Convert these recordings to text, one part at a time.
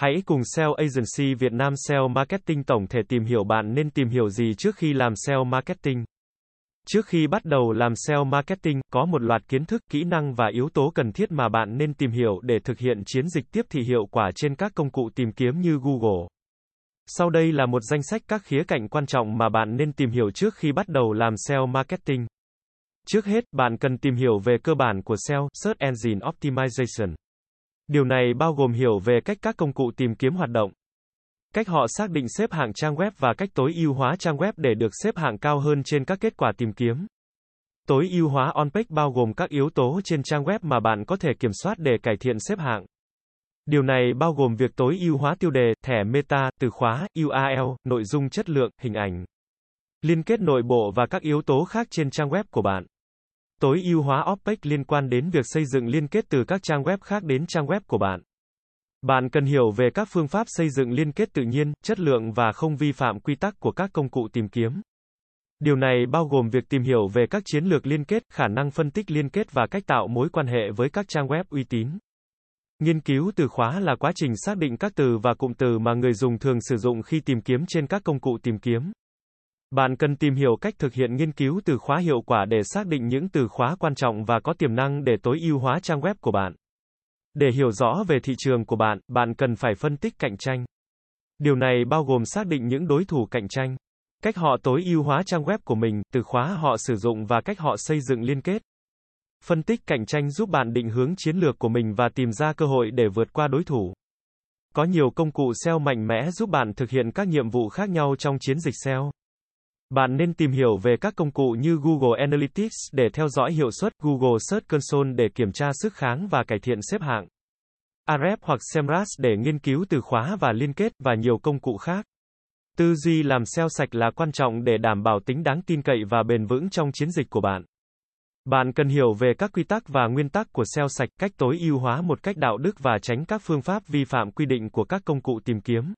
Hãy cùng SEO Agency Việt Nam SEO Marketing tổng thể tìm hiểu bạn nên tìm hiểu gì trước khi làm SEO Marketing. Trước khi bắt đầu làm SEO Marketing, có một loạt kiến thức, kỹ năng và yếu tố cần thiết mà bạn nên tìm hiểu để thực hiện chiến dịch tiếp thị hiệu quả trên các công cụ tìm kiếm như Google. Sau đây là một danh sách các khía cạnh quan trọng mà bạn nên tìm hiểu trước khi bắt đầu làm SEO Marketing. Trước hết, bạn cần tìm hiểu về cơ bản của SEO, Search Engine Optimization. Điều này bao gồm hiểu về cách các công cụ tìm kiếm hoạt động, cách họ xác định xếp hạng trang web và cách tối ưu hóa trang web để được xếp hạng cao hơn trên các kết quả tìm kiếm. Tối ưu hóa on-page bao gồm các yếu tố trên trang web mà bạn có thể kiểm soát để cải thiện xếp hạng. Điều này bao gồm việc tối ưu hóa tiêu đề, thẻ meta, từ khóa, URL, nội dung chất lượng, hình ảnh, liên kết nội bộ và các yếu tố khác trên trang web của bạn. Tối ưu hóa OPEC liên quan đến việc xây dựng liên kết từ các trang web khác đến trang web của bạn. Bạn cần hiểu về các phương pháp xây dựng liên kết tự nhiên, chất lượng và không vi phạm quy tắc của các công cụ tìm kiếm. Điều này bao gồm việc tìm hiểu về các chiến lược liên kết, khả năng phân tích liên kết và cách tạo mối quan hệ với các trang web uy tín. Nghiên cứu từ khóa là quá trình xác định các từ và cụm từ mà người dùng thường sử dụng khi tìm kiếm trên các công cụ tìm kiếm. Bạn cần tìm hiểu cách thực hiện nghiên cứu từ khóa hiệu quả để xác định những từ khóa quan trọng và có tiềm năng để tối ưu hóa trang web của bạn. Để hiểu rõ về thị trường của bạn, bạn cần phải phân tích cạnh tranh. Điều này bao gồm xác định những đối thủ cạnh tranh, cách họ tối ưu hóa trang web của mình, từ khóa họ sử dụng và cách họ xây dựng liên kết. Phân tích cạnh tranh giúp bạn định hướng chiến lược của mình và tìm ra cơ hội để vượt qua đối thủ. Có nhiều công cụ SEO mạnh mẽ giúp bạn thực hiện các nhiệm vụ khác nhau trong chiến dịch SEO. Bạn nên tìm hiểu về các công cụ như Google Analytics để theo dõi hiệu suất, Google Search Console để kiểm tra sức kháng và cải thiện xếp hạng, Ahrefs hoặc Semrush để nghiên cứu từ khóa và liên kết, và nhiều công cụ khác. Tư duy làm SEO sạch là quan trọng để đảm bảo tính đáng tin cậy và bền vững trong chiến dịch của bạn. Bạn cần hiểu về các quy tắc và nguyên tắc của SEO sạch, cách tối ưu hóa một cách đạo đức và tránh các phương pháp vi phạm quy định của các công cụ tìm kiếm.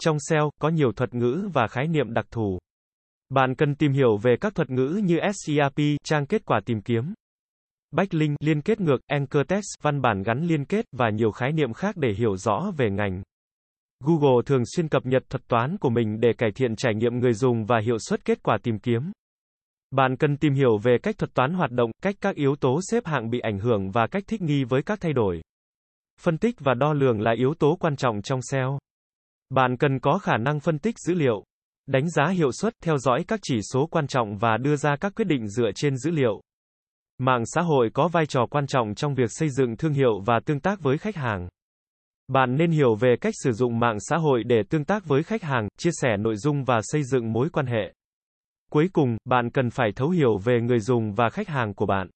Trong SEO, có nhiều thuật ngữ và khái niệm đặc thù. Bạn cần tìm hiểu về các thuật ngữ như SERP, trang kết quả tìm kiếm, backlink, liên kết ngược, anchor text, văn bản gắn liên kết, và nhiều khái niệm khác để hiểu rõ về ngành. Google thường xuyên cập nhật thuật toán của mình để cải thiện trải nghiệm người dùng và hiệu suất kết quả tìm kiếm. Bạn cần tìm hiểu về cách thuật toán hoạt động, cách các yếu tố xếp hạng bị ảnh hưởng và cách thích nghi với các thay đổi. Phân tích và đo lường là yếu tố quan trọng trong SEO. Bạn cần có khả năng phân tích dữ liệu, đánh giá hiệu suất, theo dõi các chỉ số quan trọng và đưa ra các quyết định dựa trên dữ liệu. Mạng xã hội có vai trò quan trọng trong việc xây dựng thương hiệu và tương tác với khách hàng. Bạn nên hiểu về cách sử dụng mạng xã hội để tương tác với khách hàng, chia sẻ nội dung và xây dựng mối quan hệ. Cuối cùng, bạn cần phải thấu hiểu về người dùng và khách hàng của bạn.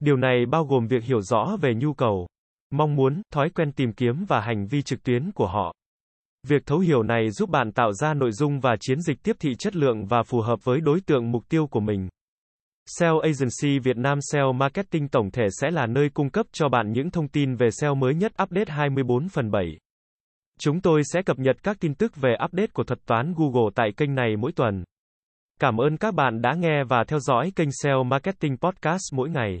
Điều này bao gồm việc hiểu rõ về nhu cầu, mong muốn, thói quen tìm kiếm và hành vi trực tuyến của họ. Việc thấu hiểu này giúp bạn tạo ra nội dung và chiến dịch tiếp thị chất lượng và phù hợp với đối tượng mục tiêu của mình. Sell Agency Việt Nam Sell Marketing tổng thể sẽ là nơi cung cấp cho bạn những thông tin về SEO mới nhất update 24 phần 7. Chúng tôi sẽ cập nhật các tin tức về update của thuật toán Google tại kênh này mỗi tuần. Cảm ơn các bạn đã nghe và theo dõi kênh Sell Marketing Podcast mỗi ngày.